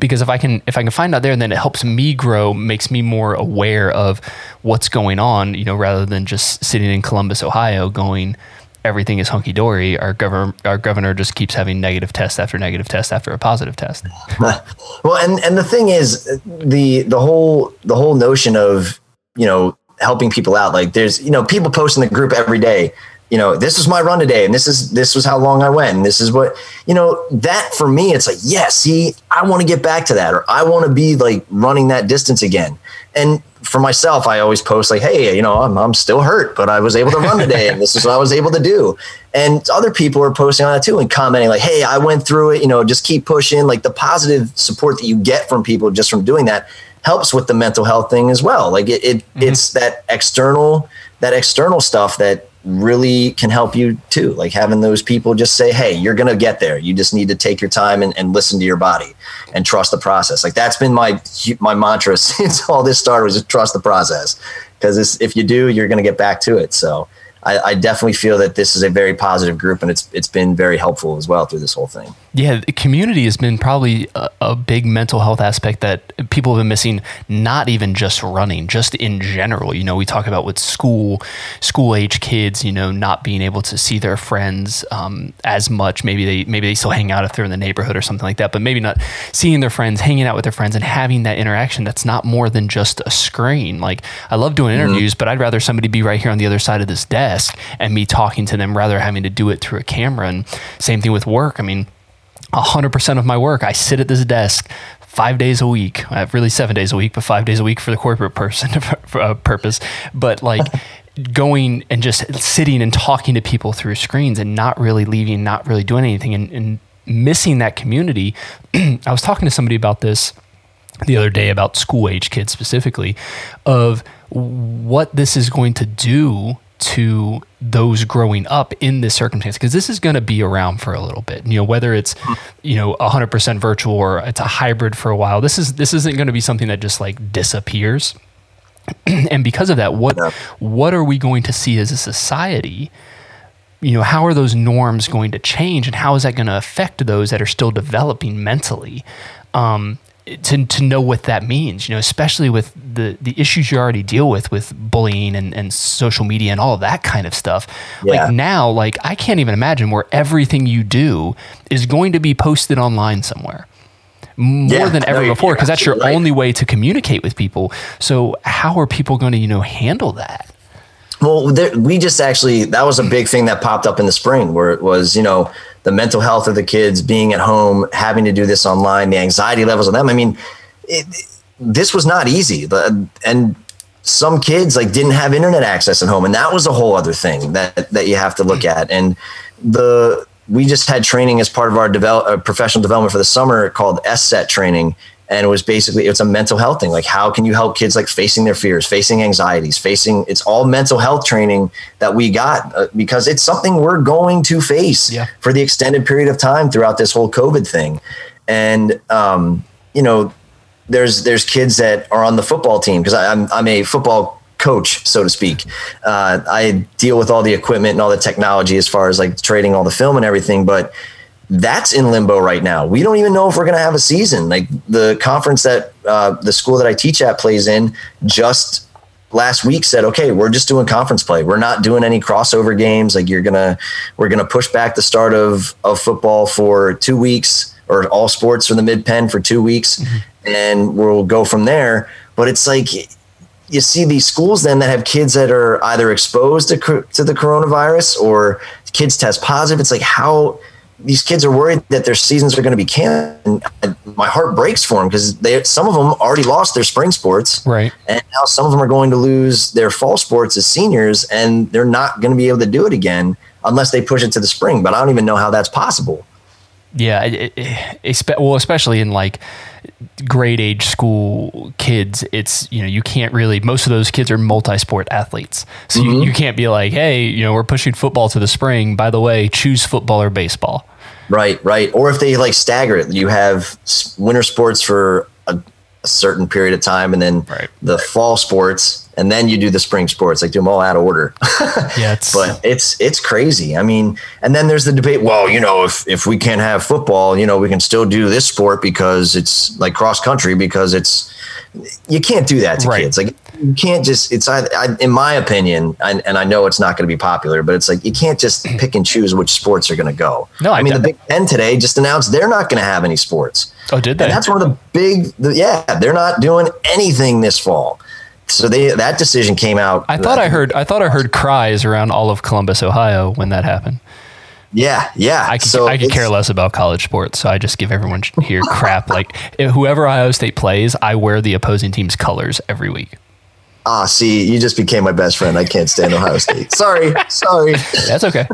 because if I can if I can find out there, then it helps me grow, makes me more aware of what's going on, you know, rather than just sitting in Columbus, Ohio, going everything is hunky dory. Our governor our governor just keeps having negative test after negative test after a positive test. well, and and the thing is the the whole the whole notion of you know helping people out like there's you know people post in the group every day you know, this was my run today, and this is this was how long I went, and this is what you know. That for me, it's like, yeah, see, I want to get back to that, or I want to be like running that distance again. And for myself, I always post like, hey, you know, I'm I'm still hurt, but I was able to run today, and this is what I was able to do. And other people are posting on that too and commenting like, hey, I went through it. You know, just keep pushing. Like the positive support that you get from people just from doing that helps with the mental health thing as well. Like it, it mm-hmm. it's that external that external stuff that really can help you too. Like having those people just say, Hey, you're going to get there. You just need to take your time and, and, listen to your body and trust the process. Like that's been my, my mantra since all this started was just trust the process. Cause if you do, you're going to get back to it. So I, I, definitely feel that this is a very positive group and it's, it's been very helpful as well through this whole thing. Yeah, community has been probably a, a, big mental health aspect that people have been missing. Not even just running, just in general. You know, we talk about with school, school age kids. You know, not being able to see their friends um, as much. Maybe they maybe they still hang out if they're in the neighborhood or something like that. But maybe not seeing their friends, hanging out with their friends, and having that interaction. That's not more than just a screen. Like I love doing mm-hmm. interviews, mm-hmm. but I'd rather somebody be right here on the other side of this desk and me talking to them rather having to do it through a camera. And same thing with work. I mean 100% of my work, I sit at this desk five days a week. I have really seven days a week, but five days a week for the corporate person for, uh, purpose. But like going and just sitting and talking to people through screens and not really leaving, not really doing anything and, and missing that community. I was talking to somebody about this the other day about school age kids specifically of what this is going to do to those growing up in this circumstance because this is going to be around for a little bit. You know whether it's you know 100% virtual or it's a hybrid for a while this is this isn't going to be something that just like disappears. And because of that what what are we going to see as a society? You know how are those norms going to change and how is that going to affect those that are still developing mentally? Um, to, to know what that means, you know, especially with the, the issues you already deal with, with bullying and, and social media and all of that kind of stuff. Yeah. Like now, like I can't even imagine where everything you do is going to be posted online somewhere more yeah, than ever no, before because that's your right. only way to communicate with people. So how are people going to, you know, handle that? Well, there, we just actually that was a big thing that popped up in the spring where it was, you know, the mental health of the kids being at home, having to do this online, the anxiety levels of them. I mean, it, this was not easy. And some kids like didn't have internet access at home, and that was a whole other thing that that you have to look at. And the we just had training as part of our develop, uh, professional development for the summer called SSET training, and it was basically it's a mental health thing like how can you help kids like facing their fears facing anxieties facing it's all mental health training that we got uh, because it's something we're going to face yeah. for the extended period of time throughout this whole covid thing and um, you know there's there's kids that are on the football team because I'm I'm a football coach, so to speak. Uh, I deal with all the equipment and all the technology as far as like trading all the film and everything, but that's in limbo right now. We don't even know if we're going to have a season. Like the conference that uh, the school that I teach at plays in just last week said, okay, we're just doing conference play. We're not doing any crossover games. Like you're gonna, we're gonna push back the start of of football for two weeks or all sports for the Mid-Penn for two weeks, mm-hmm. and we'll go from there. But it's like you see these schools then that have kids that are either exposed to to the coronavirus or kids test positive. It's like how these kids are worried that their seasons are going to be canceled. My heart breaks for them because they some of them already lost their spring sports, right? And now some of them are going to lose their fall sports as seniors, and they're not going to be able to do it again unless they push it to the spring. But I don't even know how that's possible. Yeah, it, it, well, especially in like grade age school kids, it's you know you can't really. Most of those kids are multi-sport athletes, so mm-hmm. you, you can't be like, hey, you know, we're pushing football to the spring. By the way, choose football or baseball. Right, right. Or if they like stagger it, you have winter sports for a, a certain period of time, and then right. the fall sports, and then you do the spring sports. Like do them all out of order. yeah, it's, but it's it's crazy. I mean, and then there's the debate. Well, you know, if if we can't have football, you know, we can still do this sport because it's like cross country because it's you can't do that to right. kids. Like you can't just it's I, I, in my opinion I, and i know it's not going to be popular but it's like you can't just pick and choose which sports are going to go. No i, I mean the big ten today just announced they're not going to have any sports. Oh did they? and that's one of the big the, yeah they're not doing anything this fall. So they that decision came out i thought i heard i thought i heard cries around all of columbus ohio when that happened yeah, yeah. I could, so I could care less about college sports, so I just give everyone here crap. Like whoever Ohio State plays, I wear the opposing team's colors every week. Ah, see, you just became my best friend. I can't stand Ohio State. sorry, sorry. That's okay.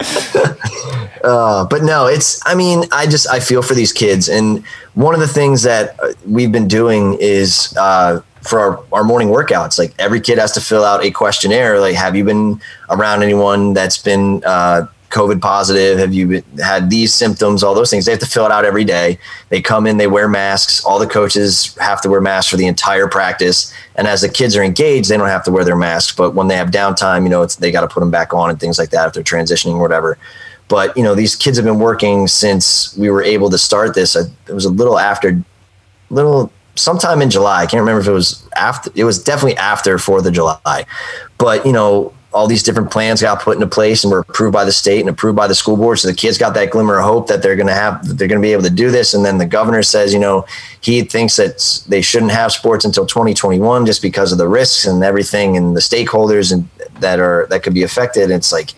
uh, but no, it's. I mean, I just I feel for these kids, and one of the things that uh, we've been doing is uh, for our, our morning workouts. Like every kid has to fill out a questionnaire. Like, have you been around anyone that's been uh, COVID positive? Have you had these symptoms? All those things. They have to fill it out every day. They come in, they wear masks. All the coaches have to wear masks for the entire practice. And as the kids are engaged, they don't have to wear their masks. But when they have downtime, you know, it's, they got to put them back on and things like that if they're transitioning or whatever. But, you know, these kids have been working since we were able to start this. It was a little after, little sometime in July. I can't remember if it was after, it was definitely after 4th of July. But, you know, all these different plans got put into place and were approved by the state and approved by the school board. So the kids got that glimmer of hope that they're going to have, they're going to be able to do this. And then the governor says, you know, he thinks that they shouldn't have sports until 2021 just because of the risks and everything and the stakeholders and that are that could be affected. it's like,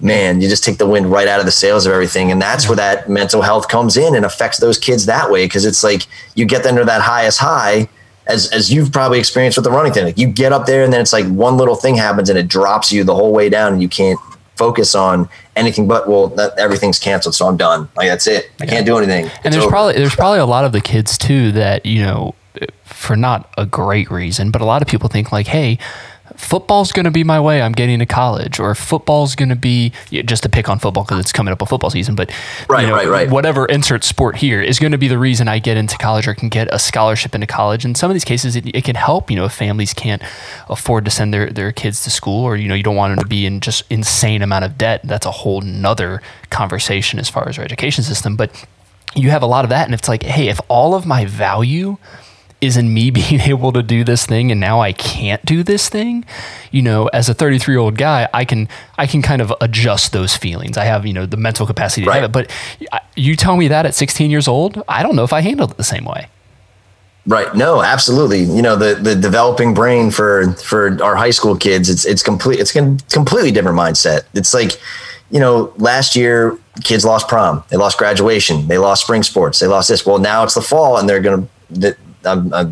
man, you just take the wind right out of the sails of everything. And that's where that mental health comes in and affects those kids that way. Cause it's like you get them to that highest high as as you've probably experienced with the running thing. Like you get up there and then it's like one little thing happens and it drops you the whole way down and you can't focus on anything but well that, everything's canceled so i'm done like that's it i can't do anything and it's there's over. probably there's probably a lot of the kids too that you know for not a great reason but a lot of people think like hey football's going to be my way. I'm getting to college, or football's going to be just to pick on football because it's coming up a football season. But right, you know, right, right. Whatever insert sport here is going to be the reason I get into college or can get a scholarship into college. And some of these cases, it, it can help. You know, if families can't afford to send their their kids to school, or you know, you don't want them to be in just insane amount of debt. That's a whole nother conversation as far as our education system. But you have a lot of that, and it's like, hey, if all of my value is in me being able to do this thing and now I can't do this thing, you know, as a 33 year old guy, I can, I can kind of adjust those feelings. I have, you know, the mental capacity to right. have it. But you tell me that at 16 years old, I don't know if I handled it the same way. Right. No, absolutely. You know, the, the developing brain for, for our high school kids, it's, it's complete, it's a completely different mindset. It's like, you know, last year kids lost prom, they lost graduation, they lost spring sports, they lost this. Well, now it's the fall and they're going to, um, uh,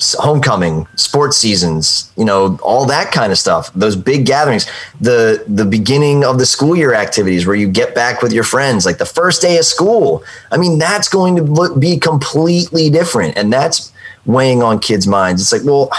homecoming, sports seasons, you know, all that kind of stuff. Those big gatherings, the the beginning of the school year activities where you get back with your friends, like the first day of school. I mean, that's going to be completely different, and that's weighing on kids' minds. It's like, well,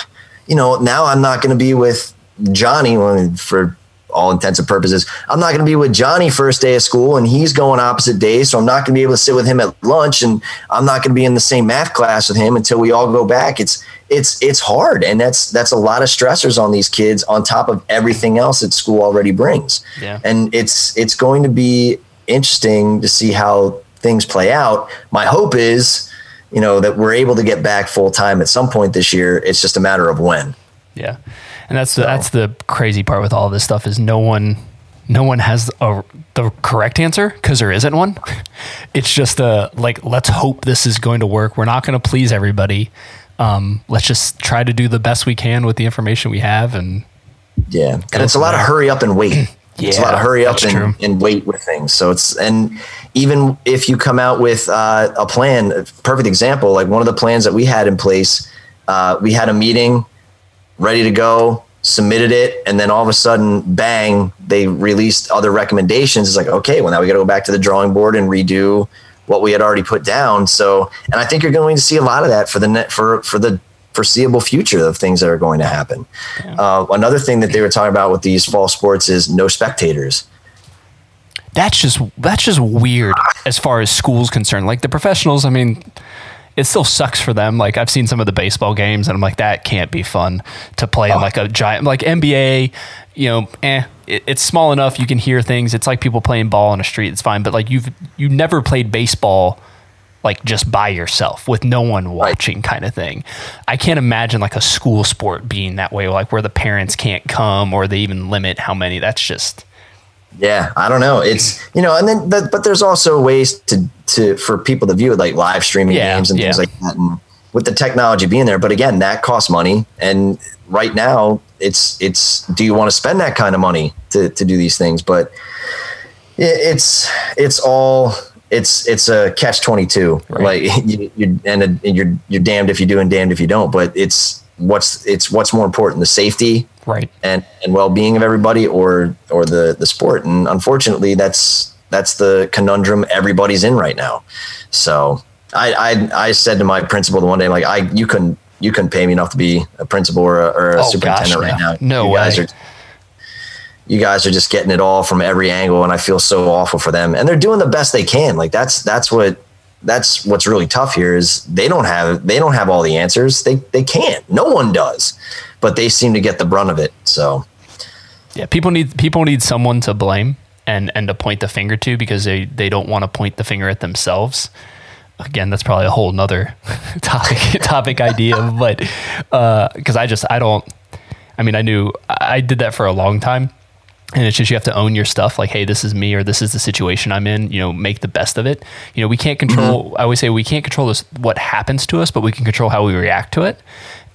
you know, now I'm not going to be with Johnny for all intents and purposes. I'm not going to be with Johnny first day of school and he's going opposite days. So I'm not going to be able to sit with him at lunch and I'm not going to be in the same math class with him until we all go back. It's, it's, it's hard. And that's, that's a lot of stressors on these kids on top of everything else that school already brings. Yeah. And it's, it's going to be interesting to see how things play out. My hope is, you know, that we're able to get back full time at some point this year. It's just a matter of when. Yeah. And that's the, that's the crazy part with all this stuff is no one no one has a, the correct answer because there isn't one. It's just a like let's hope this is going to work. We're not going to please everybody. Um, let's just try to do the best we can with the information we have and yeah. And it's a lot of hurry up and wait. yeah, it's a lot of hurry up and, and, wait with things. So it's and even if you come out with uh, a plan, a perfect example, like one of the plans that we had in place, uh, we had a meeting ready to go. submitted it, and then all of a sudden, bang, they released other recommendations. It's like, okay, well now we got to go back to the drawing board and redo what we had already put down. So, and I think you're going to see a lot of that for the net for for the foreseeable future of things that are going to happen. Yeah. Uh, another thing that they were talking about with these fall sports is no spectators. That's just that's just weird as far as schools concerned. Like the professionals, I mean, it still sucks for them. Like I've seen some of the baseball games, and I'm like, that can't be fun to play oh. in like a giant like NBA. You know, eh, it, it's small enough you can hear things. It's like people playing ball on a street. It's fine, but like you've you never played baseball like just by yourself with no one watching right. kind of thing. I can't imagine like a school sport being that way, like where the parents can't come or they even limit how many. That's just yeah, I don't know. It's you know, and then but, but there's also ways to to for people to view it like live streaming yeah, games and yeah. things like that. And with the technology being there, but again, that costs money. And right now, it's it's do you want to spend that kind of money to to do these things? But it's it's all it's it's a catch twenty two. Right. Like you, you and you're you're damned if you do and damned if you don't. But it's what's it's what's more important the safety right. and and well-being of everybody or or the the sport? And unfortunately that's that's the conundrum everybody's in right now. So i i, I said to my principal the one day I'm like i you couldn't you couldn't pay me enough to be a principal or a, or a oh, superintendent gosh, right no. now. No you way. guys are you guys are just getting it all from every angle and i feel so awful for them. And they're doing the best they can. Like that's that's what that's what's really tough here is they don't have they don't have all the answers. They they can't. No one does. But they seem to get the brunt of it. So yeah, people need people need someone to blame and and to point the finger to because they they don't want to point the finger at themselves. Again, that's probably a whole nother topic topic idea, but because uh, I just I don't. I mean, I knew I did that for a long time and it's just you have to own your stuff like hey this is me or this is the situation i'm in you know make the best of it you know we can't control mm-hmm. i always say we can't control this what happens to us but we can control how we react to it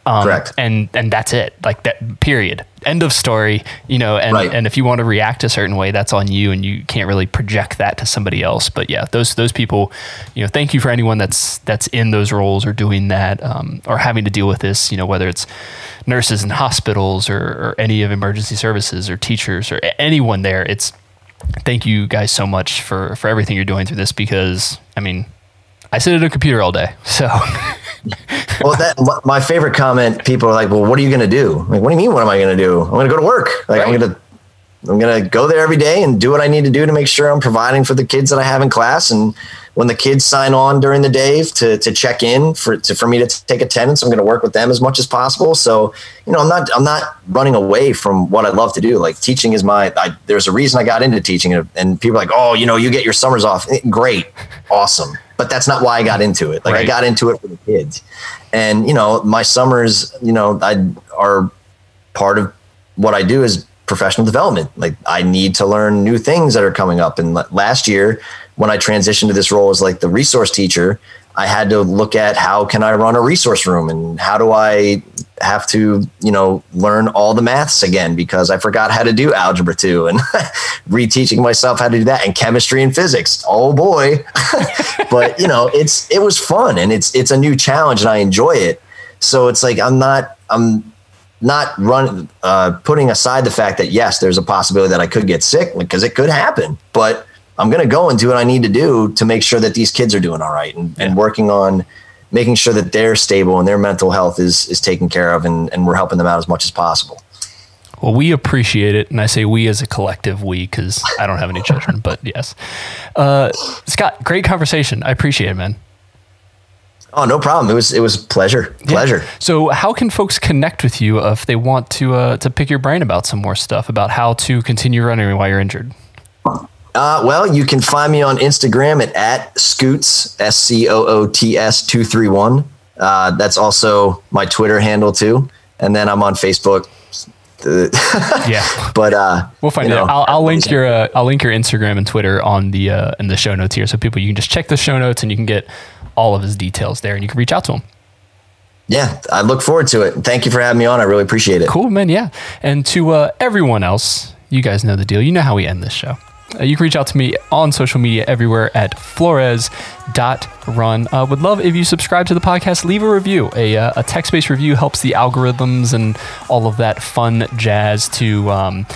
um, Correct. And and that's it. Like that. Period. End of story. You know. And right. and if you want to react a certain way, that's on you, and you can't really project that to somebody else. But yeah, those those people. You know, thank you for anyone that's that's in those roles or doing that um, or having to deal with this. You know, whether it's nurses in hospitals or, or any of emergency services or teachers or anyone there. It's thank you guys so much for for everything you're doing through this because I mean, I sit at a computer all day, so. well, that my favorite comment. People are like, "Well, what are you going to do?" like, what do you mean? What am I going to do? I'm going to go to work. Like, right. I'm going to I'm going to go there every day and do what I need to do to make sure I'm providing for the kids that I have in class. And when the kids sign on during the day to, to check in for, to, for me to take attendance, I'm going to work with them as much as possible. So, you know, I'm not, I'm not running away from what I love to do. Like teaching is my, I, there's a reason I got into teaching and people are like, Oh, you know, you get your summers off. Eh, great. Awesome. But that's not why I got into it. Like right. I got into it for the kids and, you know, my summers, you know, I are part of what I do is professional development. Like I need to learn new things that are coming up. And last year, when I transitioned to this role as like the resource teacher, I had to look at how can I run a resource room and how do I have to, you know, learn all the maths again because I forgot how to do algebra two and reteaching myself how to do that and chemistry and physics. Oh boy. but you know, it's it was fun and it's it's a new challenge and I enjoy it. So it's like I'm not I'm not run uh, putting aside the fact that yes, there's a possibility that I could get sick because it could happen, but I'm going to go and do what I need to do to make sure that these kids are doing all right and, yeah. and working on making sure that they're stable and their mental health is is taken care of and, and we're helping them out as much as possible. Well, we appreciate it, and I say we as a collective, we because I don't have any children, but yes, uh, Scott, great conversation. I appreciate it, man. Oh, no problem. It was it was pleasure. Pleasure. Yeah. So, how can folks connect with you if they want to uh, to pick your brain about some more stuff about how to continue running while you're injured? Uh, well, you can find me on Instagram at, at scoots s c o o t s two three one. Uh, that's also my Twitter handle too, and then I'm on Facebook. yeah, but uh, we'll find it. I'll, I'll, link your uh, I'll link your Instagram and Twitter on the uh, in the show notes here, so people you can just check the show notes and you can get all of his details there and you can reach out to him. Yeah, I look forward to it. Thank you for having me on. I really appreciate it. Cool, man. Yeah. And to uh, everyone else, you guys know the deal. You know how we end this show. Uh, you can reach out to me on social media everywhere at flores.run. Uh, would love if you subscribe to the podcast, leave a review. A, uh, a text based review helps the algorithms and all of that fun jazz to. Um,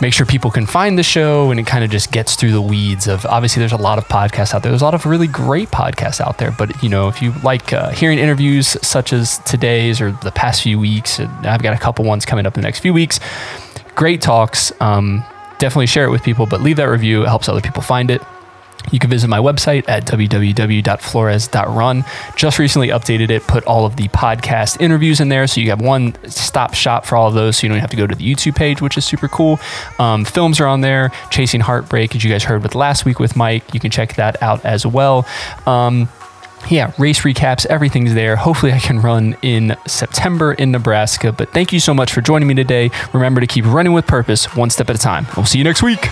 make sure people can find the show and it kind of just gets through the weeds of obviously there's a lot of podcasts out there there's a lot of really great podcasts out there but you know if you like uh, hearing interviews such as today's or the past few weeks i've got a couple ones coming up in the next few weeks great talks um, definitely share it with people but leave that review it helps other people find it you can visit my website at www.flores.run. Just recently updated it, put all of the podcast interviews in there. So you have one stop shop for all of those. So you don't have to go to the YouTube page, which is super cool. Um, films are on there. Chasing Heartbreak, as you guys heard with last week with Mike. You can check that out as well. Um, yeah, race recaps, everything's there. Hopefully, I can run in September in Nebraska. But thank you so much for joining me today. Remember to keep running with purpose, one step at a time. We'll see you next week.